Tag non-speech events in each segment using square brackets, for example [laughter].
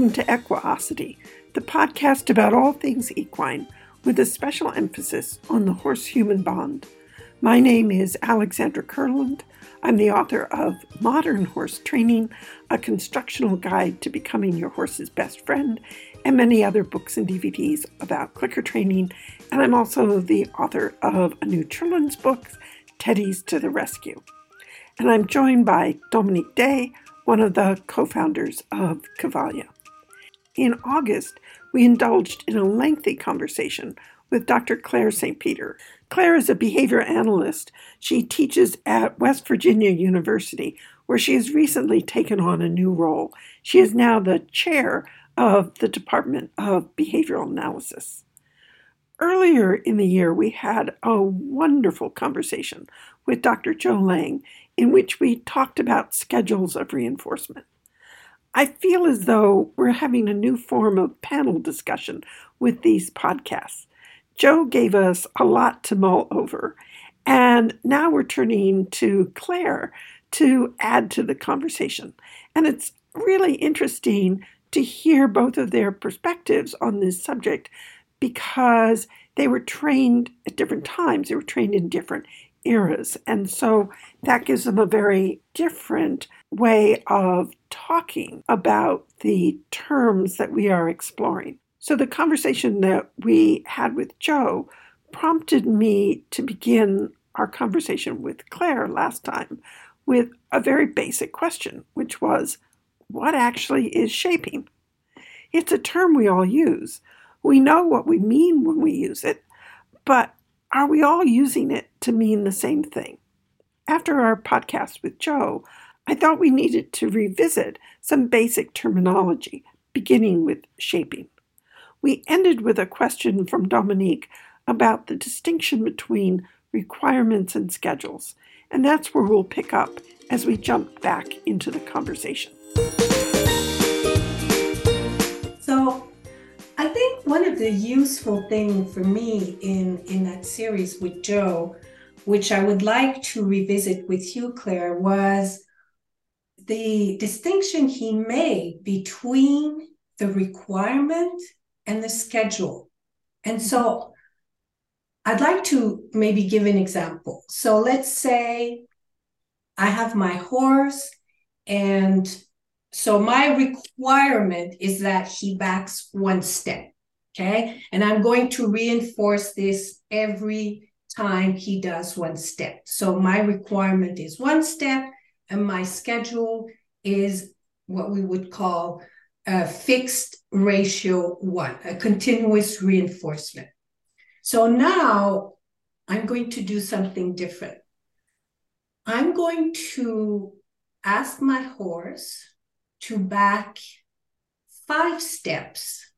Welcome to Equiosity, the podcast about all things equine, with a special emphasis on the horse human bond. My name is Alexandra Kurland. I'm the author of Modern Horse Training, a constructional guide to becoming your horse's best friend, and many other books and DVDs about clicker training. And I'm also the author of a new children's book, Teddy's to the Rescue. And I'm joined by Dominique Day, one of the co founders of Cavalia. In August, we indulged in a lengthy conversation with Dr. Claire St. Peter. Claire is a behavior analyst. She teaches at West Virginia University, where she has recently taken on a new role. She is now the chair of the Department of Behavioral Analysis. Earlier in the year, we had a wonderful conversation with Dr. Joe Layng in which we talked about schedules of reinforcement. I feel as though we're having a new form of panel discussion with these podcasts. Joe gave us a lot to mull over, and now we're turning to Claire to add to the conversation. And it's really interesting to hear both of their perspectives on this subject because they were trained at different times, they were trained in different eras. And so that gives them a very different way of talking about the terms that we are exploring. So the conversation that we had with Joe prompted me to begin our conversation with Claire last time with a very basic question, which was what actually is shaping? It's a term we all use. We know what we mean when we use it, but are we all using it to mean the same thing? After our podcast with Joe, I thought we needed to revisit some basic terminology, beginning with shaping. We ended with a question from Dominique about the distinction between requirements and schedules, and that's where we'll pick up as we jump back into the conversation. So, I think one of the useful things for me in, in that series with Joe, which I would like to revisit with you, Claire, was the distinction he made between the requirement and the schedule. And so I'd like to maybe give an example. So let's say I have my horse, and so my requirement is that he backs one step. Okay. And I'm going to reinforce this every time he does one step. So my requirement is one step, and my schedule is what we would call a fixed ratio one, a continuous reinforcement. So now I'm going to do something different. I'm going to ask my horse to back five steps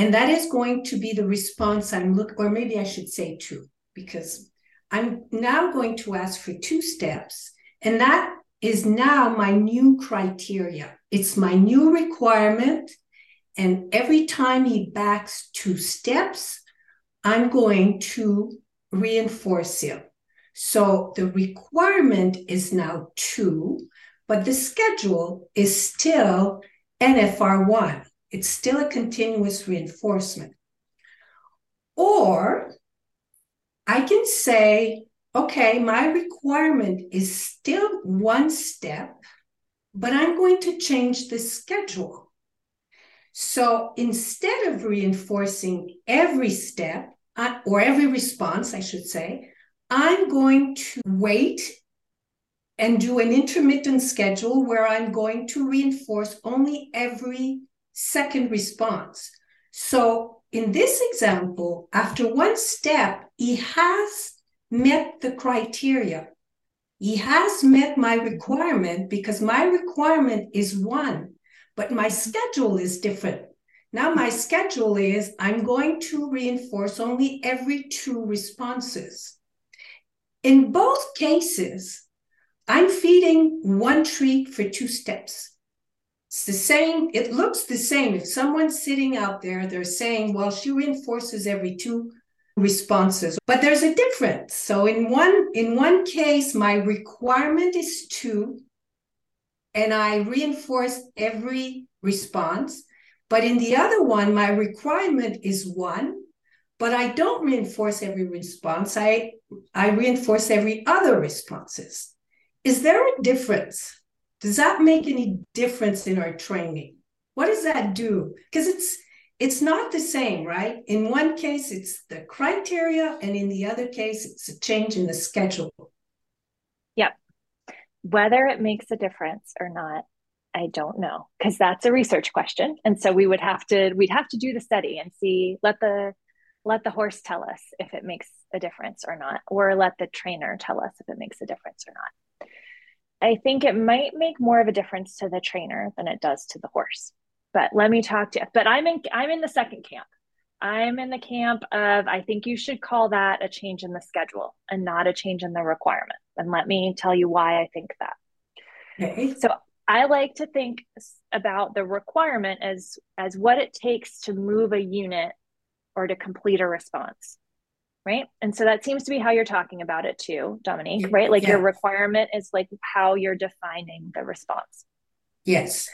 and that is going to be the response I'm looking, or maybe I should say two, because I'm now going to ask for two steps. And that is now my new criteria. It's my new requirement. And every time he backs two steps, I'm going to reinforce him. So the requirement is now two, but the schedule is still an FR1. It's still a continuous reinforcement. Or I can say, okay, my requirement is still one step, but I'm going to change the schedule. So instead of reinforcing every step uh, or every response, I should say, I'm going to wait and do an intermittent schedule where I'm going to reinforce only every second response. So in this example, after one step, he has met the criteria. He has met my requirement because my requirement is one, but my schedule is different. Now, my schedule is I'm going to reinforce only every two responses. In both cases, I'm feeding one treat for two steps. It's the same, it looks the same. If someone's sitting out there, they're saying, well, she reinforces every two responses but there's a difference so in one in one case my requirement is two and i reinforce every response. But in the other one, my requirement is one, but I don't reinforce every response. I, I reinforce every other responses. Is there a difference? Does that make any difference in our training? What does that do? Because it's it's not the same, right? In one case, it's the criteria, and in the other case, it's a change in the schedule. Yep. Whether it makes a difference or not, I don't know because that's a research question, and so we would have to we'd have to do the study and see let the let the horse tell us if it makes a difference or not, or let the trainer tell us if it makes a difference or not. I think it might make more of a difference to the trainer than it does to the horse but let me talk to you. But I'm in I'm in the second camp. I'm in the camp of I think you should call that a change in the schedule and not a change in the requirement. And let me tell you why I think that. Okay. So I like to think about the requirement as as what it takes to move a unit or to complete a response. Right. And so that seems to be how you're talking about it too, Dominique, right? Like yeah. your requirement is like how you're defining the response. Yes.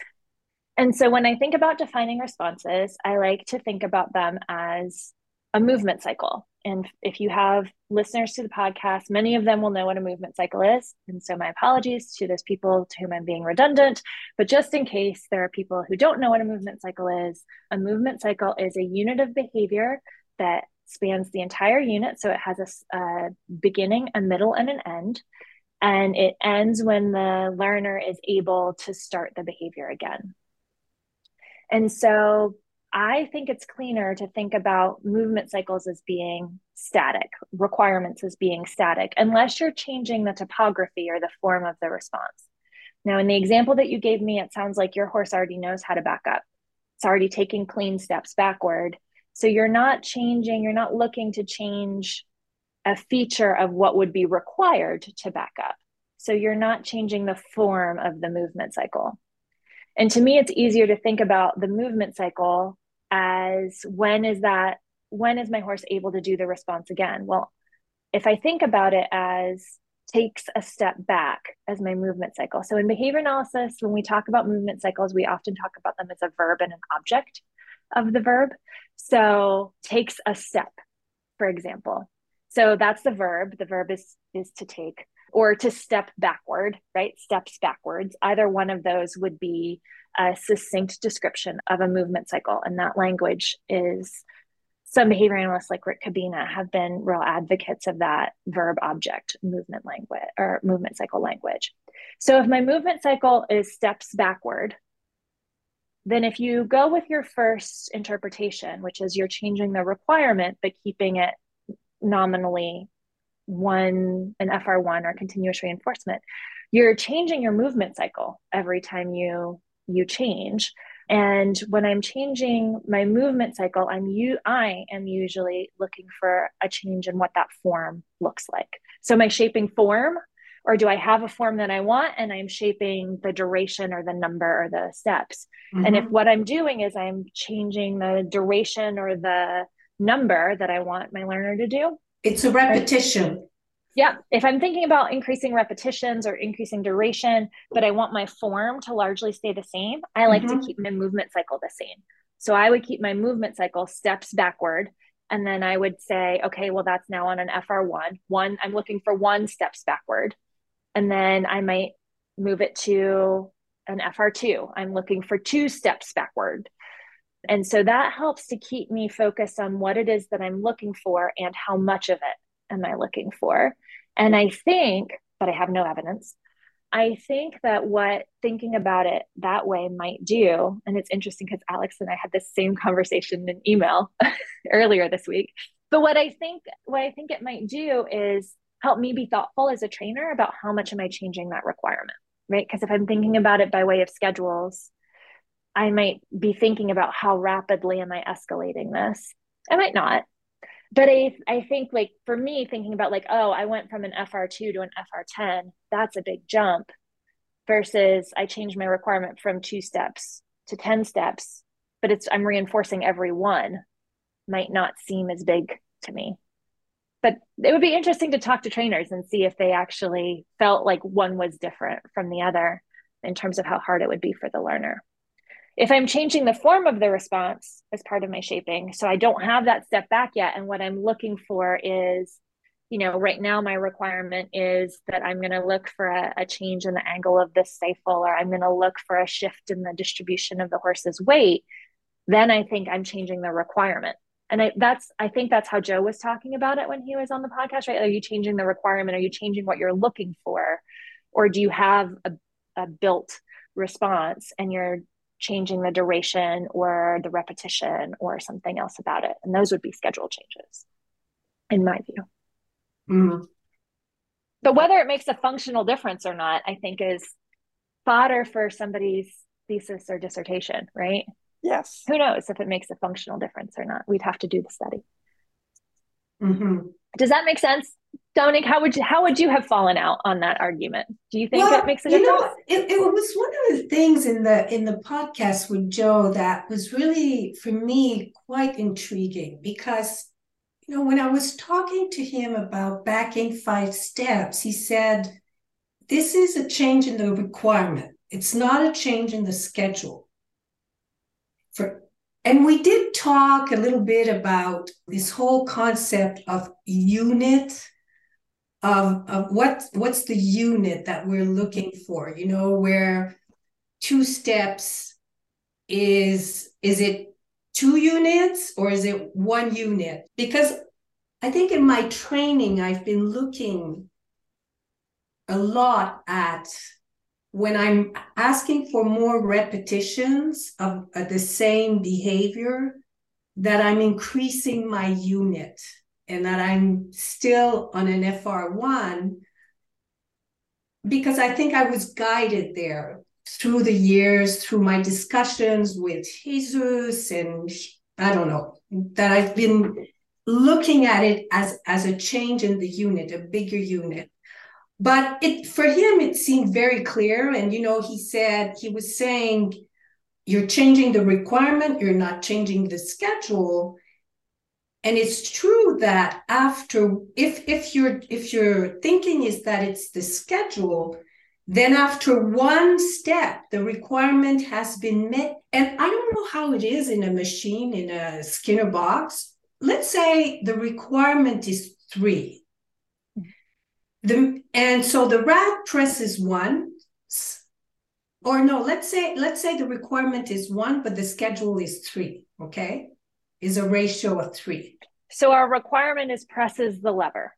And so when I think about defining responses, I like to think about them as a movement cycle. And if you have listeners to the podcast, many of them will know what a movement cycle is. And so my apologies to those people to whom I'm being redundant. But just in case there are people who don't know what a movement cycle is, a movement cycle is a unit of behavior that spans the entire unit. So it has a, a beginning, a middle, and an end. And it ends when the learner is able to start the behavior again. And so I think it's cleaner to think about movement cycles as being static, requirements as being static, unless you're changing the topography or the form of the response. Now, in the example that you gave me, it sounds like your horse already knows how to back up. It's already taking clean steps backward. So you're not changing, you're not looking to change a feature of what would be required to back up. So you're not changing the form of the movement cycle. And to me, it's easier to think about the movement cycle as when is that, when is my horse able to do the response again? Well, if I think about it as takes a step back as my movement cycle. So in behavior analysis, when we talk about movement cycles, we often talk about them as a verb and an object of the verb. So takes a step, for example. So that's the verb. The verb is is to take or to step backward, right? Steps backwards. Either one of those would be a succinct description of a movement cycle. And that language is some behavior analysts like Rick Kubina have been real advocates of that verb object movement language or movement cycle language. So if my movement cycle is steps backward, then if you go with your first interpretation, which is you're changing the requirement but keeping it nominally one an FR1 or continuous reinforcement, you're changing your movement cycle every time you you change. And when I'm changing my movement cycle, I'm you I am usually looking for a change in what that form looks like. So my shaping form or do I have a form that I want and I'm shaping the duration or the number or the steps? Mm-hmm. And if mm-hmm. what I'm doing is I'm changing the duration or the number that I want my learner to do, it's a repetition. Yeah. If I'm thinking about increasing repetitions or increasing duration, but I want my form to largely stay the same, I like mm-hmm. to keep my movement cycle the same. So I would keep my movement cycle steps backward. And then I would say, okay, well, that's now on an FR1. One, I'm looking for one steps backward. And then I might move it to an FR2. I'm looking for two steps backward. And so that helps to keep me focused on what it is that I'm looking for and how much of it am I looking for. And I think, but I have no evidence, I think that what thinking about it that way might do, and it's interesting because Alex and I had this same conversation in email [laughs] earlier this week. But what I think, what I think it might do is help me be thoughtful as a trainer about how much am I changing that requirement, right? Because if I'm thinking about it by way of schedules, I might be thinking about how rapidly am I escalating this? I might not. But I, I think like for me thinking about like oh I went from an FR2 to an FR10 that's a big jump versus I changed my requirement from 2 steps to 10 steps but it's I'm reinforcing every one might not seem as big to me but it would be interesting to talk to trainers and see if they actually felt like one was different from the other in terms of how hard it would be for the learner if I'm changing the form of the response as part of my shaping, so I don't have that step back yet, and what I'm looking for is, you know, right now my requirement is that I'm going to look for a, a, change in the angle of this stifle, or I'm going to look for a shift in the distribution of the horse's weight. Then I think I'm changing the requirement. And I, that's, I think that's how Joe was talking about it when he was on the podcast, right? Are you changing the requirement? Are you changing what you're looking for? Or do you have a, a built response and you're changing the duration or the repetition or something else about it. And those would be schedule changes, in my view. Mm-hmm. But whether it makes a functional difference or not, I think is fodder for somebody's thesis or dissertation, right? Yes. Who knows if it makes a functional difference or not? We'd have to do the study. Mm-hmm. Does that make sense? Dominique, how would you how would you have fallen out on that argument? Do you think well, it makes a difference? You know, it, it was one of the things in the in the podcast with Joe that was really for me quite intriguing because you know when I was talking to him about backing five steps, he said, This is a change in the requirement. It's not a change in the schedule. For and we did talk a little bit about this whole concept of unit of, of what what's the unit that we're looking for you know where two steps is is it two units or is it one unit? Because i think in my training i've been looking a lot at when i'm asking for more repetitions of, of the same behavior that i'm increasing my unit and that I'm still on an FR1 because I think I was guided there through the years, through my discussions with Jesus, and I don't know, that I've been looking at it as, as a change in the unit, a bigger unit. But it for him, it seemed very clear. And you know, he said he was saying, you're changing the requirement, you're not changing the schedule. And it's true that after if if your if your thinking is that it's the schedule then after one step the requirement has been met. And i don't know how it is in a machine in a skinner box. Let's say the requirement is three the, and so the rat presses one or no let's say let's say the requirement is one but the schedule is three okay is a ratio of three so our requirement is presses the lever.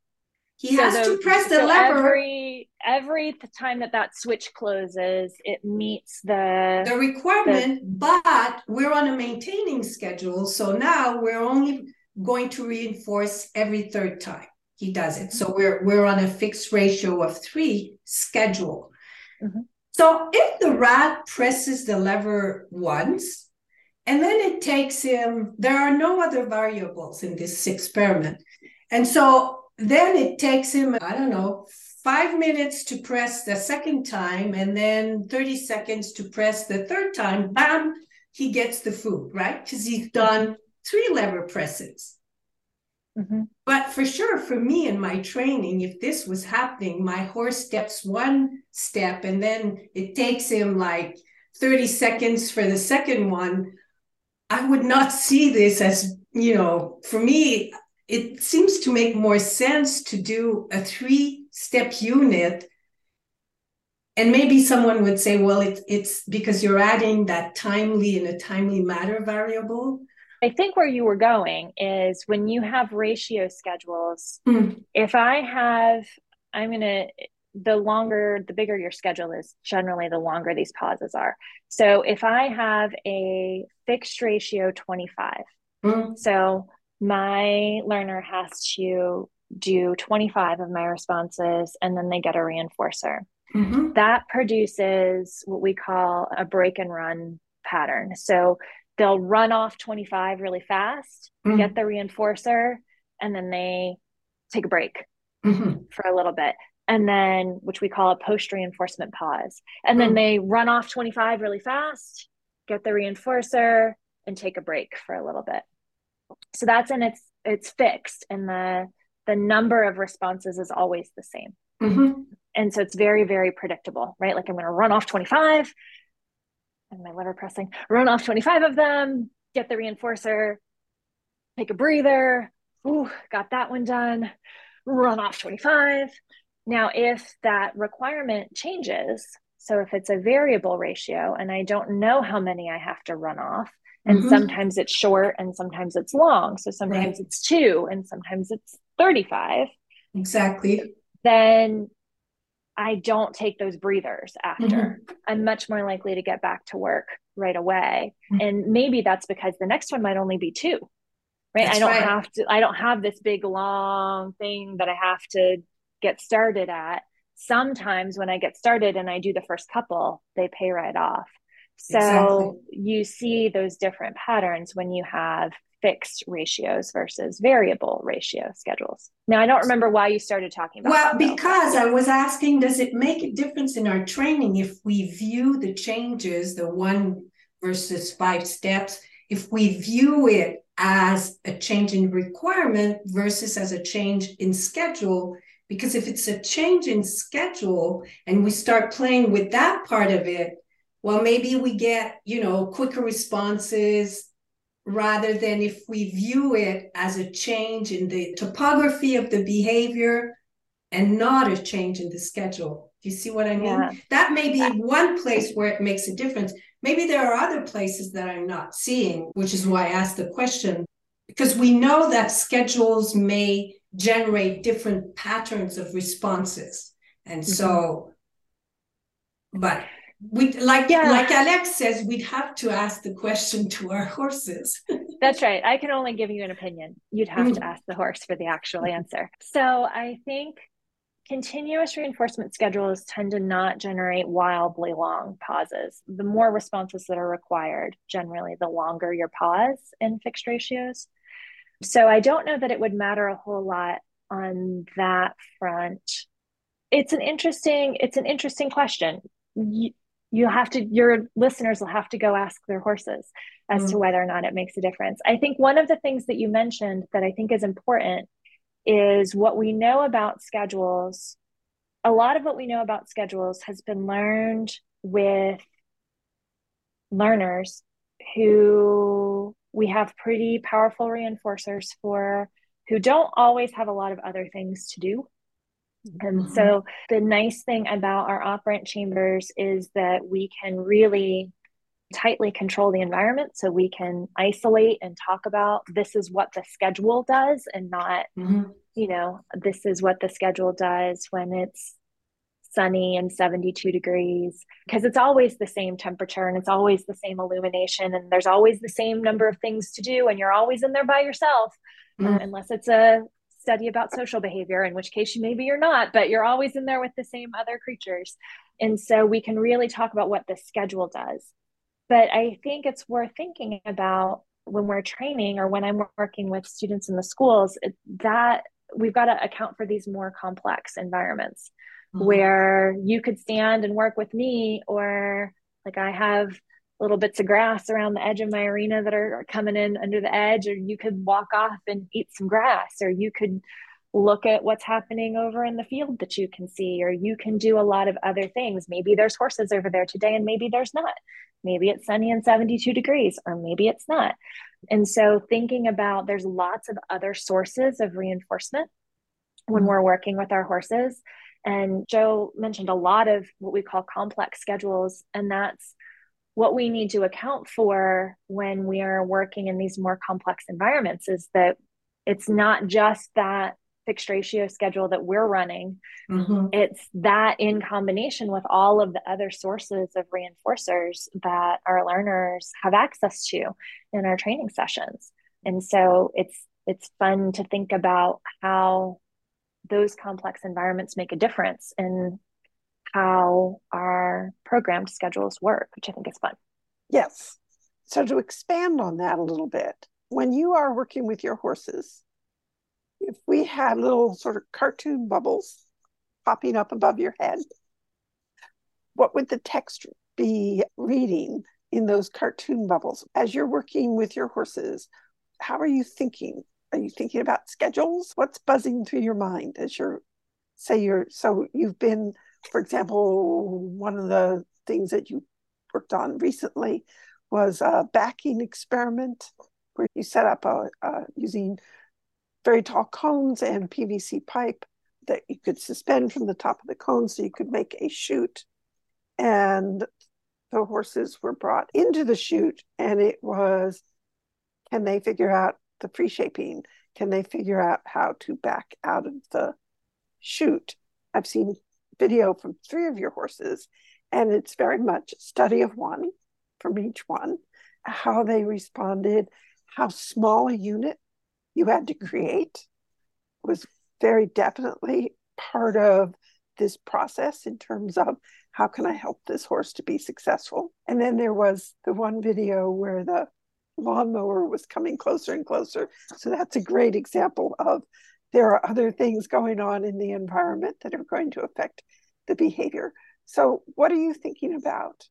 He so has the, to press the so lever. Every every time that that switch closes, it meets the the requirement. The, but we're on a maintaining schedule, so now we're only going to reinforce every third time he does it. So we're we're on a fixed ratio of three schedule. Mm-hmm. So if the rat presses the lever once, and then it takes him, there are no other variables in this experiment. And so then it takes him, I don't know, five minutes to press the second time and then 30 seconds to press the third time. Bam, he gets the food, right? Because he's done three lever presses. Mm-hmm. But for sure, for me in my training, if this was happening, my horse steps one step and then it takes him like 30 seconds for the second one. I would not see this as, you know, for me, it seems to make more sense to do a three step unit. And maybe someone would say, well, it, it's because you're adding that timely and a timely matter variable. I think where you were going is when you have ratio schedules, mm. if I have, I'm going to, the longer, the bigger your schedule is, generally the longer these pauses are. So if I have a fixed ratio 25, mm-hmm. so my learner has to do 25 of my responses and then they get a reinforcer. Mm-hmm. That produces what we call a break and run pattern. So they'll run off 25 really fast, mm-hmm. get the reinforcer, and then they take a break mm-hmm. for a little bit and then which we call a post reinforcement pause and then mm. they run off 25 really fast get the reinforcer and take a break for a little bit so that's and it's it's fixed and the the number of responses is always the same mm-hmm. and so it's very very predictable right like i'm going to run off 25 and my lever pressing, run off 25 of them, get the reinforcer, take a breather. Ooh, got that one done. Run off 25. Now, if that requirement changes, so if it's a variable ratio and I don't know how many I have to run off, and mm-hmm. sometimes it's short and sometimes it's long. So sometimes right. it's two and sometimes it's 35. Exactly. Then I don't take those breathers after. Mm-hmm. I'm much more likely to get back to work right away. Mm-hmm. And maybe that's because the next one might only be two. Right. That's I don't right. have to, I don't have this big long thing that I have to get started at. Sometimes when I get started and I do the first couple, they pay right off. So exactly. you see those different patterns when you have fixed ratios versus variable ratio schedules. Now, I don't remember why you started talking about Well, because I was asking does it make a difference in our training if we view the changes, the one versus five steps, if we view it as a change in requirement versus as a change in schedule? Because if it's a change in schedule and we start playing with that part of it, well, maybe we get, you know, quicker responses, rather than if we view it as a change in the topography of the behavior and not a change in the schedule. Do you see what I mean? Yeah. That may be one place where it makes a difference. Maybe there are other places that I'm not seeing, which is why I asked the question. Because we know that schedules may generate different patterns of responses. And mm-hmm. so, but we like yeah. like alex says we'd have to ask the question to our horses. [laughs] That's right. I can only give you an opinion. You'd have mm. to ask the horse for the actual answer. So i think continuous reinforcement schedules tend to not generate wildly long pauses. The more responses that are required generally the longer your pause in fixed ratios. So i don't know that it would matter a whole lot on that front. It's an interesting it's an interesting question you have to your listeners will have to go ask their horses as mm. to whether or not it makes a difference. I think one of the things that you mentioned that i think is important is what we know about schedules. A lot of what we know about schedules has been learned with learners who we have pretty powerful reinforcers for who don't always have a lot of other things to do and mm-hmm. so the nice thing about our operant chambers is that we can really tightly control the environment so we can isolate and talk about this is what the schedule does and not mm-hmm. you know this is what the schedule does when it's sunny and 72 degrees because it's always the same temperature and it's always the same illumination and there's always the same number of things to do and you're always in there by yourself mm-hmm. uh, unless it's a study about social behavior, in which case you maybe you're not, but you're always in there with the same other creatures. And so we can really talk about what the schedule does. But I think it's worth thinking about when we're training or when I'm working with students in the schools that we've got to account for these more complex environments mm-hmm. where you could stand and work with me or like I have little bits of grass around the edge of my arena that are, coming in under the edge, or you could walk off and eat some grass, or you could look at what's happening over in the field that you can see, or you can do a lot of other things. Maybe there's horses over there today, and maybe there's not. Maybe it's sunny and 72 degrees, or maybe it's not. And so, thinking about there's lots of other sources of reinforcement when mm-hmm. we're working with our horses. And Joe mentioned a lot of what we call complex schedules, and that's what we need to account for when we are working in these more complex environments is that it's not just that fixed ratio schedule that we're running mm-hmm. it's that in combination with all of the other sources of reinforcers that our learners have access to in our training sessions and so it's it's fun to think about how those complex environments make a difference in how our programmed schedules work, which I think is fun. Yes. So to expand on that a little bit, when you are working with your horses, if we had little sort of cartoon bubbles popping up above your head, what would the text be reading in those cartoon bubbles? As you're working with your horses, how are you thinking? Are you thinking about schedules? What's buzzing through your mind as you're, say, you're, so you've been for example, one of the things that you worked on recently was a backing experiment where you set up a, a using very tall cones and PVC pipe that you could suspend from the top of the cone so you could make a chute. And the horses were brought into the chute, and it was can they figure out the pre shaping? Can they figure out how to back out of the chute? I've seen video from three of your horses, and it's very much a study of one from each one, how they responded, how small a unit you had to mm-hmm. create was very definitely part of this process in terms of how can I help this horse to be successful. And then there was the one video where the lawnmower was coming closer and closer. So that's a great example of there are other things going on in the environment that are going to affect the behavior. So, what are you thinking about?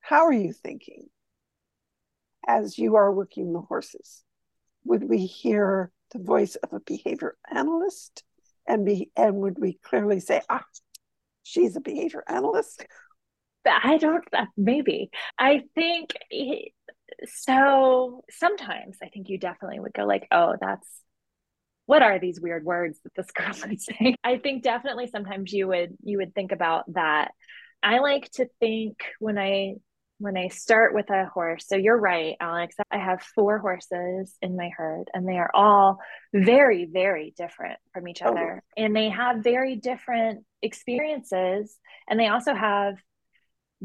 How are you thinking as you are working the horses? Would we hear the voice of a behavior analyst and be and would we clearly say, ah, she's a behavior analyst? I don't maybe. I think so sometimes I think you definitely would go like, oh, that's what are these weird words that this girl [laughs] is saying? I think definitely sometimes you would you would think about that. I like to think when I when I start with a horse. So you're right, Alex. I have four horses in my herd, and they are all very, very different from each oh. other. And they have very different experiences. And they also have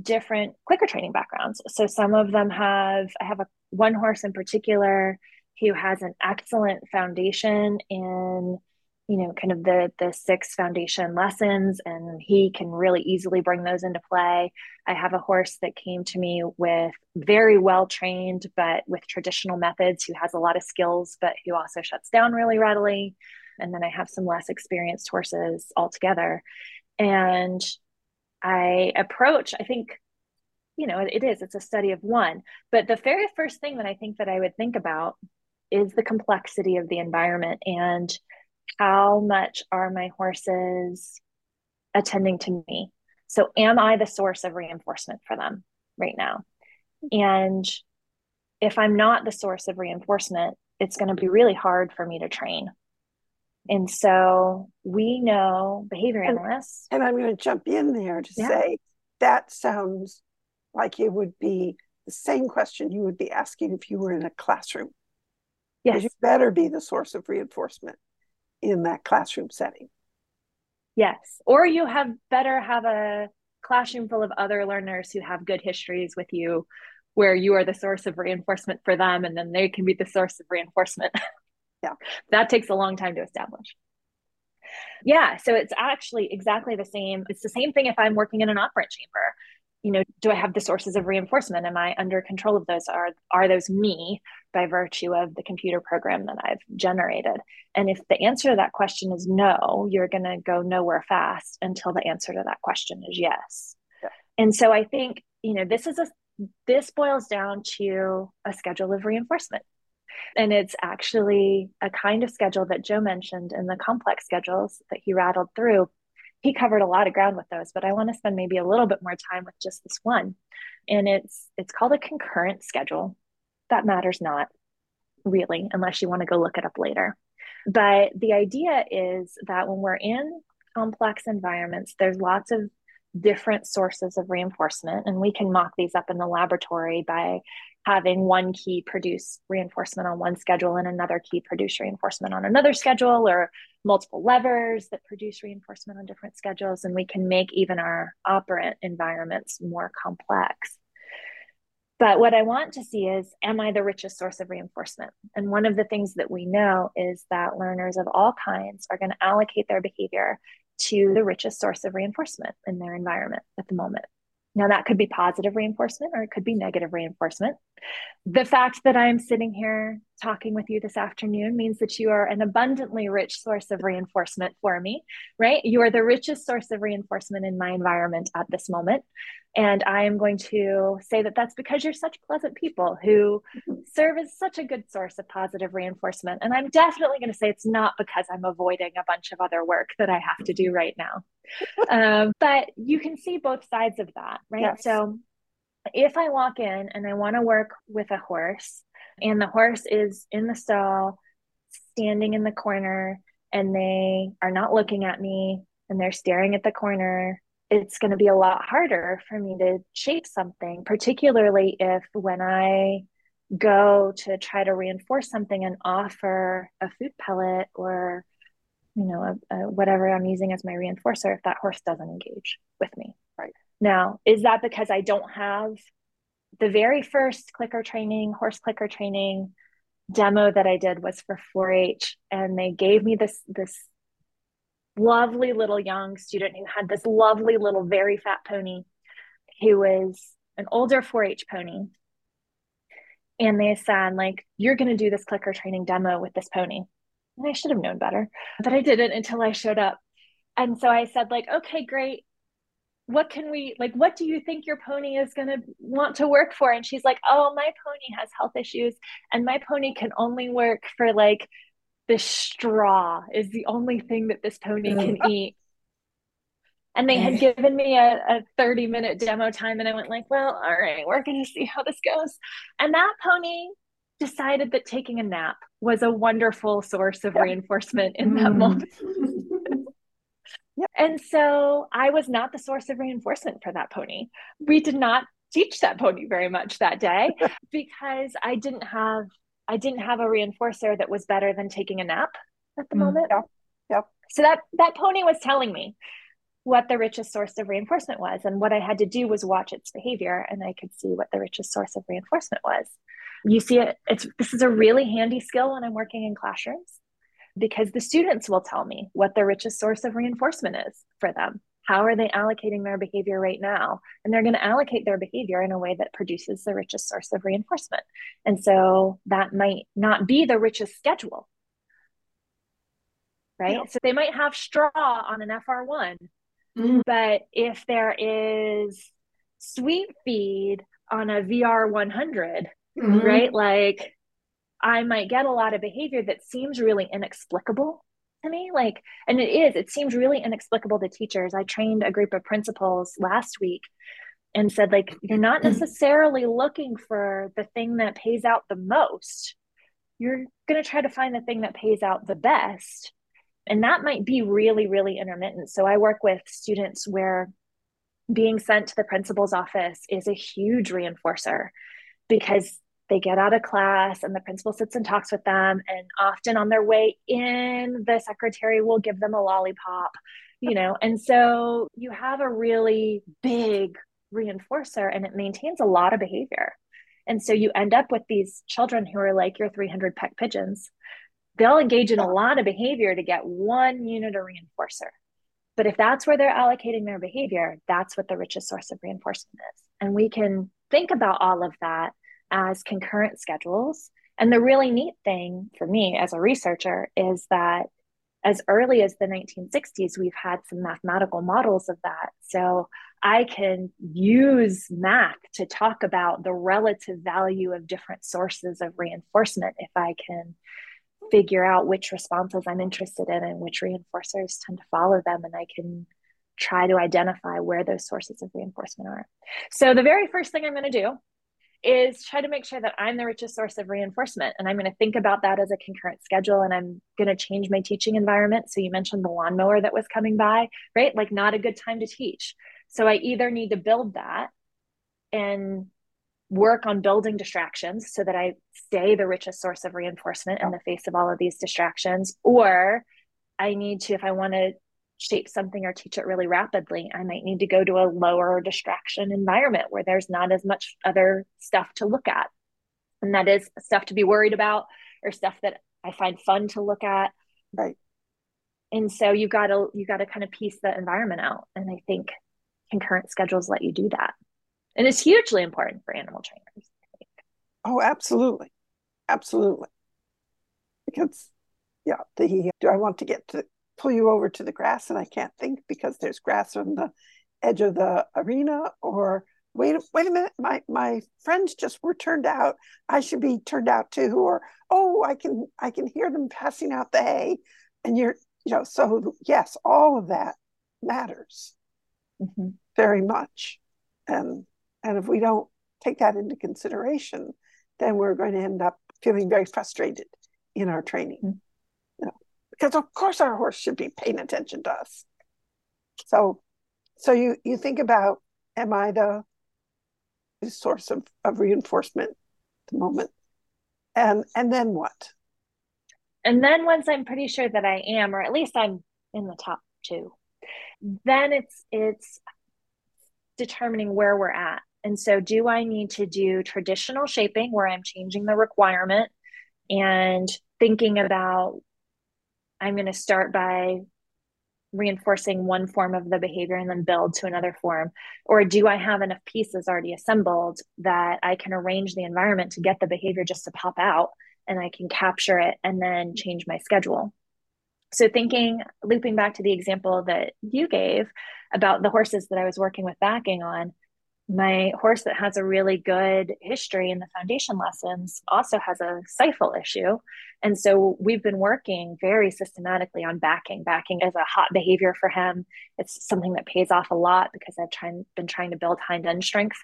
different clicker training backgrounds. So some of them have, I have a one horse in particular who has an excellent foundation in you know kind of the the six foundation lessons and he can really easily bring those into play. I have a horse that came to me with very well trained but with traditional methods who has a lot of skills but who also shuts down really readily. And then i have some less experienced horses altogether. And i approach i think you know it is it's a study of one. But the very first thing that i think that i would think about is the complexity of the environment and how much are my horses attending to me? So, am I the source of reinforcement for them right now? And if I'm not the source of reinforcement, it's going to be really hard for me to train. And so we know behavior and, analysts. And I'm going to jump in there to yeah. say that sounds like it would be the same question you would be asking if you were in a classroom. Yes. You better be the source of reinforcement in that classroom setting. Yes. Or you have better have a classroom full of other learners who have good histories with you where you are the source of reinforcement for them and then they can be the source of reinforcement. [laughs] Yeah. that takes a long time to establish. Yeah, so it's actually exactly the same. It's the same thing if I'm working in an operant chamber you know do i have the sources of reinforcement? Am i under control of those? Are are those me by virtue of the computer program that i've generated? And if the answer to that question is no you're going to go nowhere fast until the answer to that question is yes. Yeah. and so i think you know this is a this boils down to a schedule of reinforcement. And it's actually a kind of schedule that joe mentioned in the complex schedules that he rattled through he covered a lot of ground with those, but I want to spend maybe a little bit more time with just this one. And it's it's called a concurrent schedule. That matters not really unless you want to go look it up later. But the idea is that when we're in complex environments, there's lots of different sources of reinforcement and we can mock these up in the laboratory by having one key produce reinforcement on one schedule and another key produce reinforcement on another schedule or multiple levers that produce reinforcement on different schedules and we can make even our operant environments more complex. But what i want to see is am i the richest source of reinforcement? And one of the things that we know is that learners of all kinds are going to allocate their behavior to the richest source of reinforcement in their environment at the moment. Now, that could be positive reinforcement or it could be negative reinforcement. The fact that I'm sitting here talking with you this afternoon means that you are an abundantly rich source of reinforcement for me, right? You are the richest source of reinforcement in my environment at this moment. And I am going to say that that's because you're such pleasant people who serve as such a good source of positive reinforcement. And I'm definitely going to say it's not because I'm avoiding a bunch of other work that I have to do right now. um, but you can see both sides of that, right? Yes. So if I walk in and I want to work with a horse, and the horse is in the stall, standing in the corner, and they are not looking at me and they're staring at the corner, it's going to be a lot harder for me to shape something, particularly if when I go to try to reinforce something and offer a food pellet or you know a, a, whatever i'm using as my reinforcer if that horse doesn't engage with me now is that because i don't have the very first clicker training horse clicker training demo that i did was for 4-h and they gave me this this lovely little young student who had this lovely little very fat pony who was an older 4-h pony. And they said like you're going to do this clicker training demo with this pony. And i should have known better but i didn't until i showed up. And so i said like okay great what can we like what do you think your pony is going to want to work for? And she's like oh my pony has health issues and my pony can only work for like the straw is the only thing that this pony can eat. And they had given me a, a 30 minute demo time and i went like well all right we're going to see how this goes. And that pony decided that taking a nap was a wonderful source of reinforcement in that mm. [laughs] moment and so i was not the source of reinforcement for that pony we did not teach that pony very much that day [laughs] because i didn't have i didn't have a reinforcer that was better than taking a nap at the mm. moment yep. yep so that that pony was telling me what the richest source of reinforcement was. And what I had to do was watch its behavior and I could see what the richest source of reinforcement was. You see it, it's this is a really handy skill when I'm working in classrooms because the students will tell me what the richest source of reinforcement is for them. How are they allocating their behavior right now? And they're going to allocate their behavior in a way that produces the richest source of reinforcement. And so that might not be the richest schedule, right? Yeah. So they might have straw on an FR1, Mm. But if there is sweet feed on a VR 100, mm-hmm. right? Like I might get a lot of behavior that seems really inexplicable to me. Like, and it is, it seems really inexplicable to teachers. I trained a group of principals last week and said, like, you're not mm. necessarily looking for the thing that pays out the most. You're going to try to find the thing that pays out the best and that might be really, really intermittent. So I work with students where being sent to the principal's office is a huge reinforcer because they get out of class and the principal sits and talks with them and often on their way in the secretary will give them a lollipop you know and so you have a really big reinforcer and it maintains a lot of behavior and so you end up with these children who are like your 300 peck pigeons they'll engage in a lot of behavior to get one unit of reinforcer. But if that's where they're allocating their behavior, that's what the richest source of reinforcement is. And we can think about all of that as concurrent schedules. And the really neat thing for me as a researcher is that as early as the 1960s, we've had some mathematical models of that. So I can use math to talk about the relative value of different sources of reinforcement if I can figure out which responses I'm interested in and which reinforcers tend to follow them. And I can try to identify where those sources of reinforcement are. So the very first thing I'm going to do is try to make sure that I'm the richest source of reinforcement. And I'm going to think about that as a concurrent schedule and I'm going to change my teaching environment. So you mentioned the lawnmower that was coming by, right? Like not a good time to teach. So I either need to build that and work on building distractions so that I stay the richest source of reinforcement in the face of all of these distractions. Or I need to, if I want to shape something or teach it really rapidly, I might need to go to a lower distraction environment where there's not as much other stuff to look at. And that is stuff to be worried about or stuff that I find fun to look at. Right. And so you gotta you gotta kind of piece the environment out. And I think concurrent schedules let you do that and it's hugely important for animal trainers oh absolutely absolutely because yeah the do i want to get to pull you over to the grass and i can't think because there's grass on the edge of the arena or wait wait a minute my my friends just were turned out i should be turned out too or oh i can i can hear them passing out the hay and you're you know so yes all of that matters mm-hmm. very much and and if we don't take that into consideration, then we're going to end up feeling very frustrated in our training. Because of course our horse should be paying attention to us. So so you you think about am I the source of, of reinforcement at the moment? And and then what? And then once I'm pretty sure that I am, or at least I'm in the top two, then it's it's determining where we're at. And so do I need to do traditional shaping where I'm changing the requirement and thinking about I'm going to start by reinforcing one form of the behavior and then build to another form? Or do I have enough pieces already assembled that I can arrange the environment to get the behavior just to pop out and I can capture it and then change my schedule? So, thinking, looping back to the example that you gave about the horses that I was working with backing on, my horse that has a really good history in the foundation lessons also has a stifle issue. And so we've been working very systematically on backing. Backing is a hot behavior for him. It's something that pays off a lot because I've tried, been trying to build hind end strength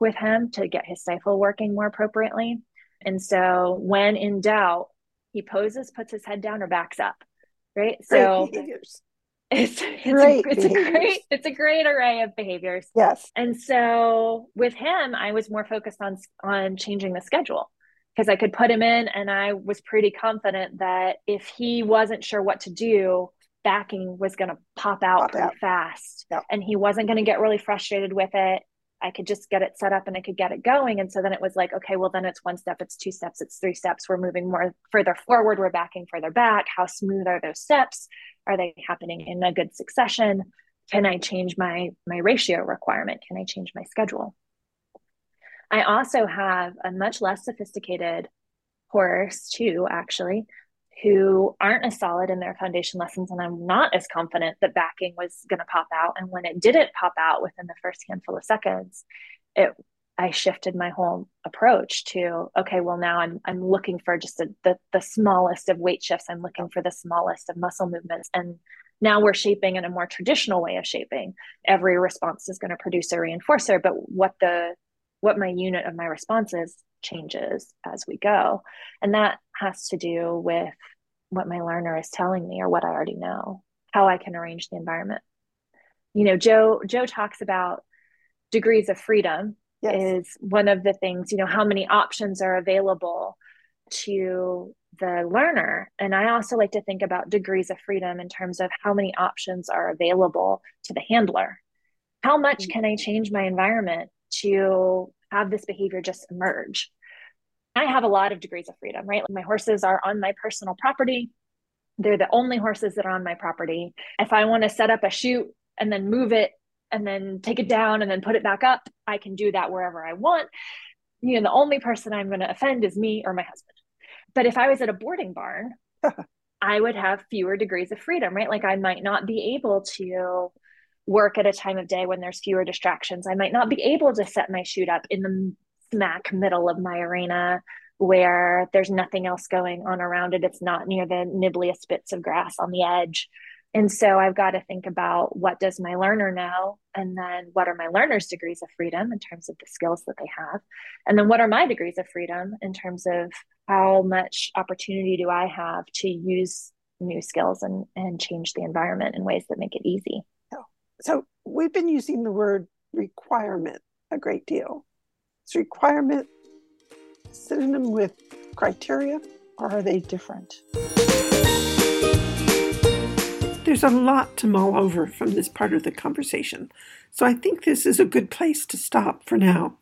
with him to get his stifle working more appropriately. And so when in doubt, he poses, puts his head down, or backs up. Right. So it's it's, great a, it's a great it's a great array of behaviors. Yes. And so with him, I was more focused on on changing the schedule because I could put him in and I was pretty confident that if he wasn't sure what to do, backing was going to pop out pop pretty out. fast yep. and he wasn't going to get really frustrated with it. I could just get it set up and I could get it going. And so then it was like, okay, well, then it's one step, it's two steps, it's three steps. We're moving more further forward, we're backing further back. How smooth are those steps? Are they happening in a good succession? Can I change my my ratio requirement? Can I change my schedule? I also have a much less sophisticated horse too, actually, who aren't as solid in their foundation lessons. And I'm not as confident that backing was going to pop out. And when it didn't pop out within the first handful of seconds, it I shifted my whole approach to okay, well now I'm I'm looking for just a, the the smallest of weight shifts. I'm looking for the smallest of muscle movements, and now we're shaping in a more traditional way of shaping. Every response is going to produce a reinforcer, but what the what my unit of my responses changes as we go, and that has to do with what my learner is telling me or what I already know, how I can arrange the environment. You know, Joe Joe talks about degrees of freedom yes. is one of the things, you know, how many options are available to the learner. And I also like to think about degrees of freedom in terms of how many options are available to the handler. How much mm-hmm. can I change my environment to have this behavior just emerge? I have a lot of degrees of freedom, right? Like my horses are on my personal property. They're the only horses that are on my property. If I want to set up a chute and then move it and then take it down and then put it back up. I can do that wherever I want. You know, the only person I'm going to offend is me or my husband. But if I was at a boarding barn, [laughs] I would have fewer degrees of freedom, right? Like I might not be able to work at a time of day when there's fewer distractions. I might not be able to set my chute up in the smack middle of my arena where there's nothing else going on around it. It's not near the nibbliest bits of grass on the edge. And so I've got to think about what does my learner know? And then what are my learner's degrees of freedom in terms of the skills that they have? And then what are my degrees of freedom in terms of how much opportunity do I have to use new skills and, and change the environment in ways that make it easy? So we've been using the word requirement a great deal. Is requirement synonym with criteria or are they different? There's a lot to mull over from this part of the conversation, so I think this is a good place to stop for now.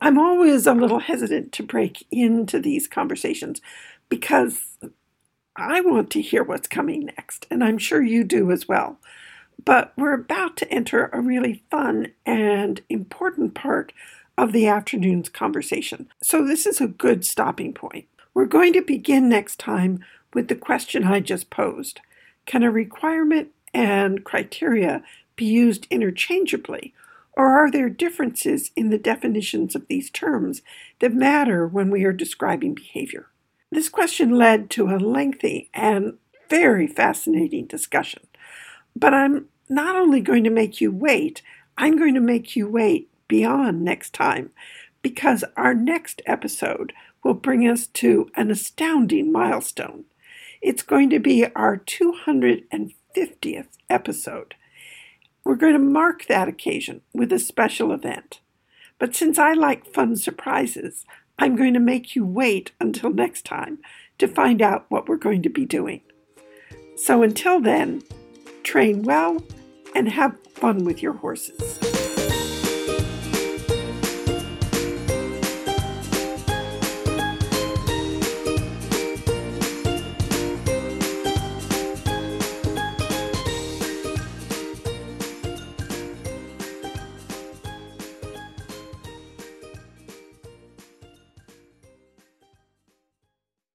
I'm always a little hesitant to break into these conversations because I want to hear what's coming next, and I'm sure you do as well. But we're about to enter a really fun and important part of the afternoon's conversation, so this is a good stopping point. We're going to begin next time with the question I just posed can a requirement and criteria be used interchangeably, or are there differences in the definitions of these terms that matter when we are describing behavior? This question led to a lengthy and very fascinating discussion. But I'm not only going to make you wait, I'm going to make you wait beyond next time because our next episode will bring us to an astounding milestone. It's going to be our 250th episode. We're going to mark that occasion with a special event. But since I like fun surprises, I'm going to make you wait until next time to find out what we're going to be doing. So until then, train well and have fun with your horses.